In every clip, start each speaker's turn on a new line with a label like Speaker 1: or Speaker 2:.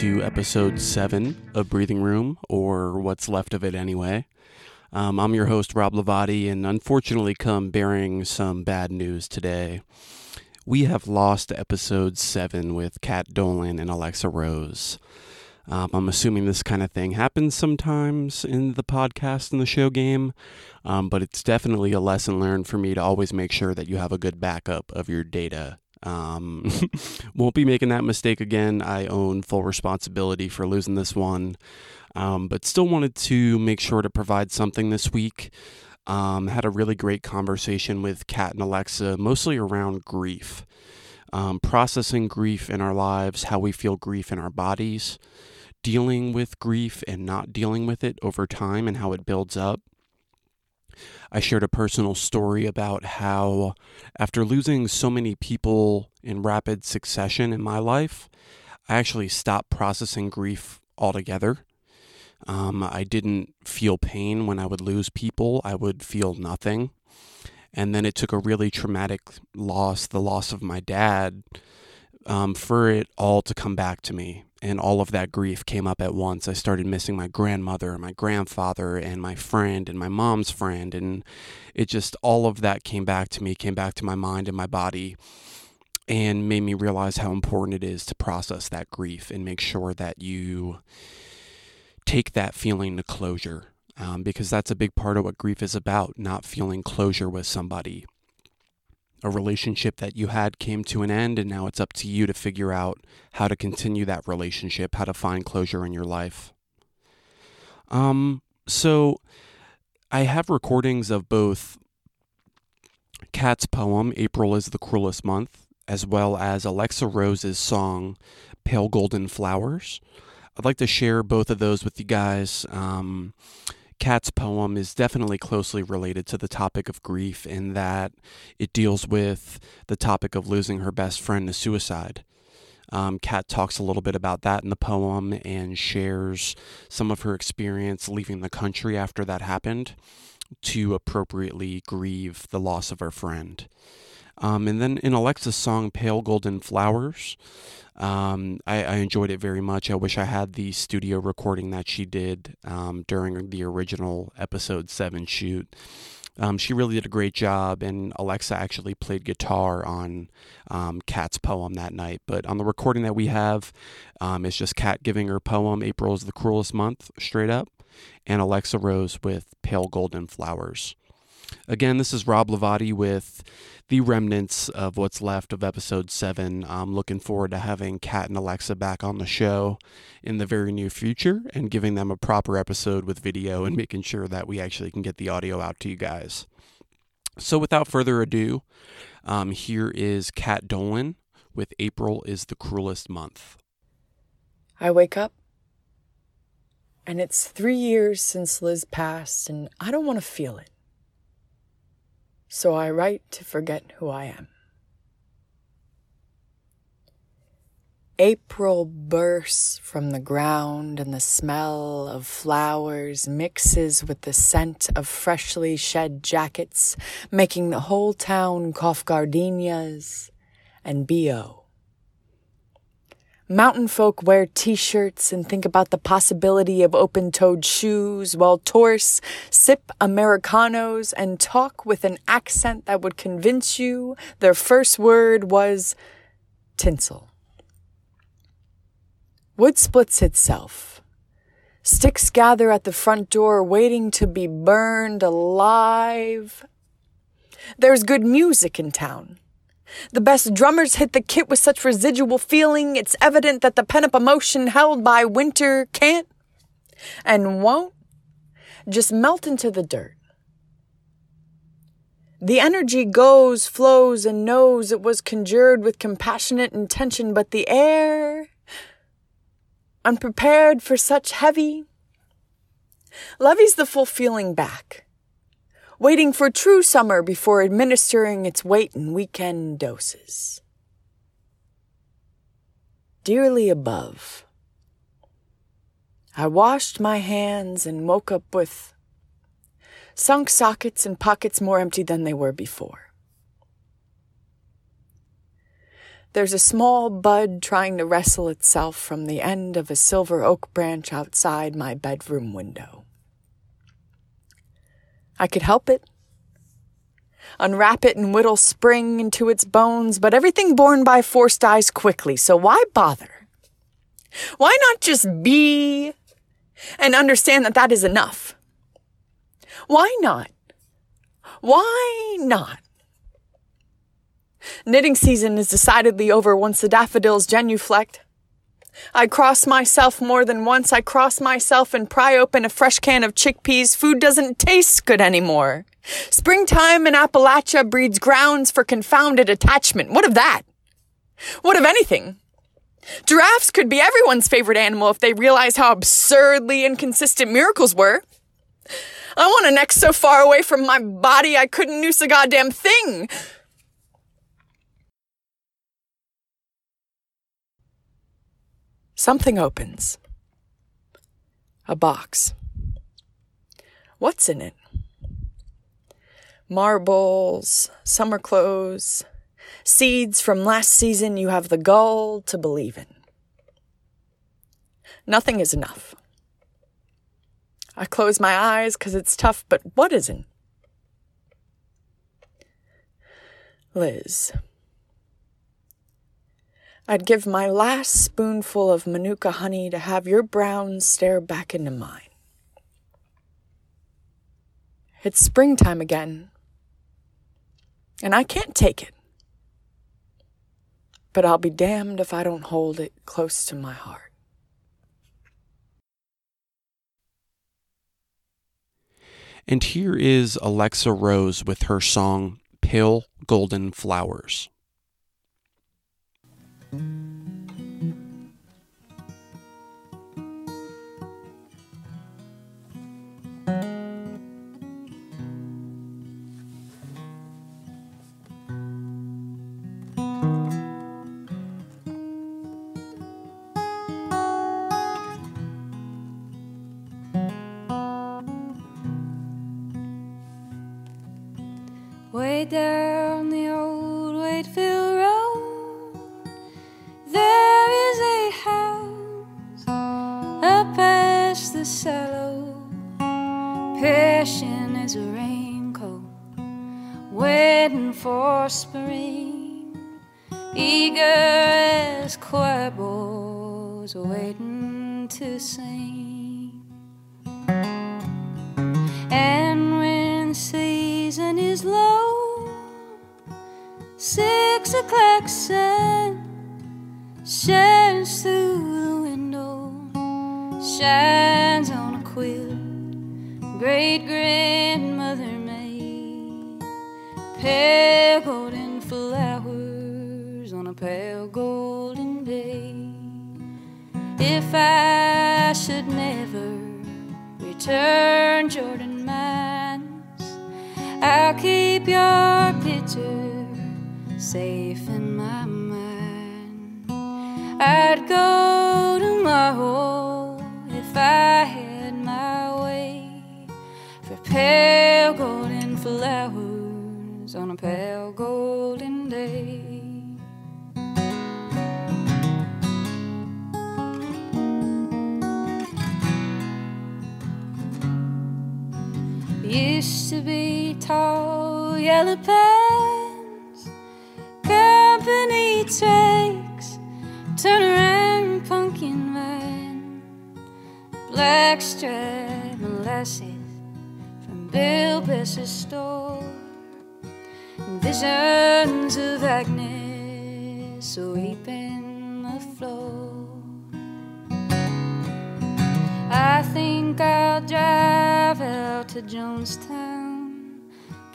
Speaker 1: to episode 7 of Breathing Room, or what's left of it anyway. Um, I'm your host, Rob Lavati, and unfortunately, come bearing some bad news today. We have lost episode 7 with Kat Dolan and Alexa Rose. Um, I'm assuming this kind of thing happens sometimes in the podcast and the show game, um, but it's definitely a lesson learned for me to always make sure that you have a good backup of your data. Um, won't be making that mistake again. I own full responsibility for losing this one, um, but still wanted to make sure to provide something this week. Um, had a really great conversation with Kat and Alexa, mostly around grief. Um, processing grief in our lives, how we feel grief in our bodies, dealing with grief and not dealing with it over time and how it builds up. I shared a personal story about how, after losing so many people in rapid succession in my life, I actually stopped processing grief altogether. Um, I didn't feel pain when I would lose people, I would feel nothing. And then it took a really traumatic loss, the loss of my dad, um, for it all to come back to me and all of that grief came up at once. I started missing my grandmother, and my grandfather, and my friend, and my mom's friend. And it just, all of that came back to me, came back to my mind and my body, and made me realize how important it is to process that grief and make sure that you take that feeling to closure. Um, because that's a big part of what grief is about not feeling closure with somebody a relationship that you had came to an end, and now it's up to you to figure out how to continue that relationship, how to find closure in your life. Um, so I have recordings of both Kat's poem, April is the Cruelest Month, as well as Alexa Rose's song, Pale Golden Flowers. I'd like to share both of those with you guys. Um, Kat's poem is definitely closely related to the topic of grief in that it deals with the topic of losing her best friend to suicide. Um, Kat talks a little bit about that in the poem and shares some of her experience leaving the country after that happened to appropriately grieve the loss of her friend. Um, and then in Alexa's song, Pale Golden Flowers, um, I, I, enjoyed it very much. I wish I had the studio recording that she did um, during the original episode seven shoot. Um, she really did a great job, and Alexa actually played guitar on um, Kat's poem that night. But on the recording that we have, um, it's just Kat giving her poem, April is the Cruelest Month, straight up, and Alexa Rose with Pale Golden Flowers. Again, this is Rob Lavati with the remnants of what's left of episode seven. I'm looking forward to having Kat and Alexa back on the show in the very near future and giving them a proper episode with video and making sure that we actually can get the audio out to you guys. So, without further ado, um, here is Kat Dolan with April is the Cruelest Month.
Speaker 2: I wake up and it's three years since Liz passed, and I don't want to feel it so I write to forget who I am. April bursts from the ground, and the smell of flowers mixes with the scent of freshly shed jackets, making the whole town cough gardenias and BO. Mountain folk wear t shirts and think about the possibility of open toed shoes, while tourists sip Americanos and talk with an accent that would convince you their first word was tinsel. Wood splits itself. Sticks gather at the front door, waiting to be burned alive. There's good music in town. The best drummers hit the kit with such residual feeling, it's evident that the pent up emotion held by winter can't and won't just melt into the dirt. The energy goes, flows, and knows it was conjured with compassionate intention, but the air, unprepared for such heavy, levies the full feeling back waiting for true summer before administering its weight in weekend doses. Dearly above, I washed my hands and woke up with sunk sockets and pockets more empty than they were before. There's a small bud trying to wrestle itself from the end of a silver oak branch outside my bedroom window. I could help it, unwrap it and whittle spring into its bones, but everything born by force dies quickly, so why bother? Why not just be and understand that that is enough? Why not? Why not? Knitting season is decidedly over once the daffodils genuflect. I cross myself more than once. I cross myself and pry open a fresh can of chickpeas. Food doesn't taste good anymore. Springtime in Appalachia breeds grounds for confounded attachment. What of that? What of anything? Giraffes could be everyone's favorite animal if they realized how absurdly inconsistent miracles were. I want a neck so far away from my body I couldn't noose a goddamn thing. Something opens. A box. What's in it? Marbles, summer clothes, seeds from last season you have the gall to believe in. Nothing is enough. I close my eyes because it's tough, but what isn't? Liz. I'd give my last spoonful of manuka honey to have your brown stare back into mine. It's springtime again, and I can't take it. But I'll be damned if I don't hold it close to my heart.
Speaker 1: And here is Alexa Rose with her song Pale Golden Flowers.
Speaker 3: Way down the old for spring, eager as boys waiting to sing. And when season is low, six o'clock If I should never return Jordan mines, I'll keep your picture safe in my mind. I'd go to my tomorrow if I had my way for pale golden flowers on a pale To be tall yellow pants, company tracks, turn around pumpkin vine, black stripe molasses from Bill Bess's store, visions of Agnes sweeping the floor. I think I'll drive out to Jonestown,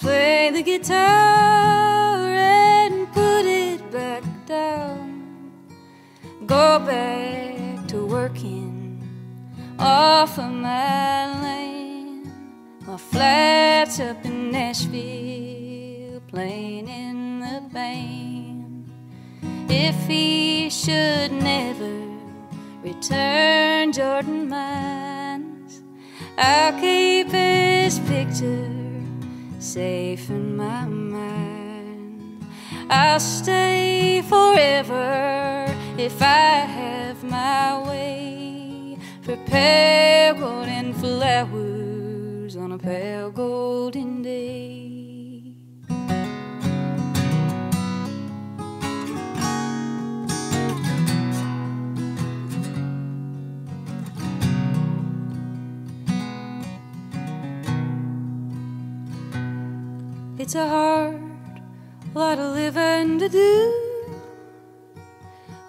Speaker 3: play the guitar and put it back down. Go back to working off of my land, my flats up in Nashville, playing in the band. If he should never return Jordan mines. I'll keep his picture safe in my mind. I'll stay forever if I have my way. Prepare golden flowers on a pale golden day. It's a hard lot of living to do.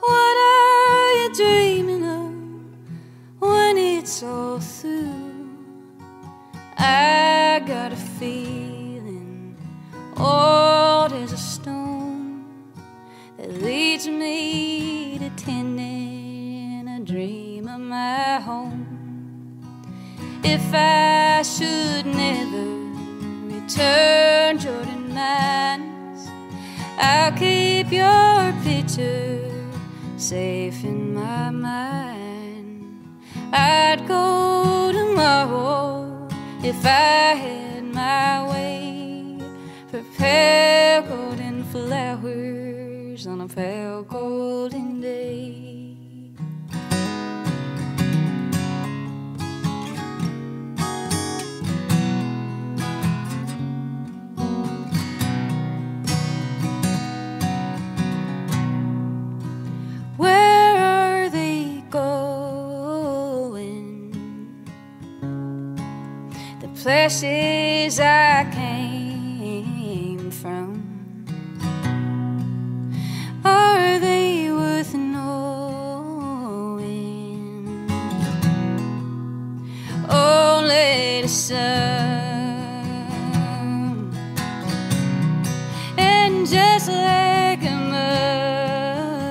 Speaker 3: What are you dreaming of when it's all through? I got a feeling old as a stone that leads me to tending a dream of my home. If I should never return, Jordan Mines, I'll keep your picture safe in my mind. I'd go to tomorrow if I had my way. Prepare golden flowers on a pale golden day. Places I came from. Are they worth knowing? Oh, Only the sun. And just like a mother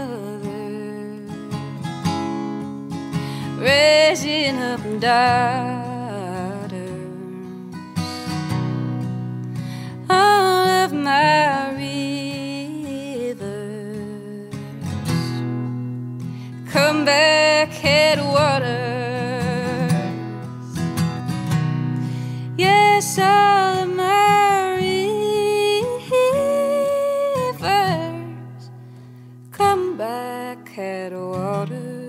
Speaker 3: raising up daughters. Back headwaters. Yes, all of my rivers come back headwaters.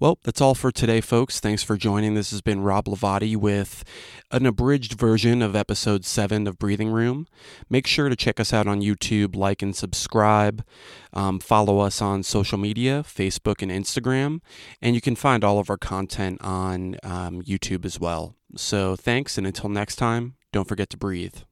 Speaker 1: Well, that's all for today, folks. Thanks for joining. This has been Rob Lavati with an abridged version of episode 7 of Breathing Room. Make sure to check us out on YouTube, like and subscribe. Um, follow us on social media, Facebook and Instagram. And you can find all of our content on um, YouTube as well. So thanks, and until next time, don't forget to breathe.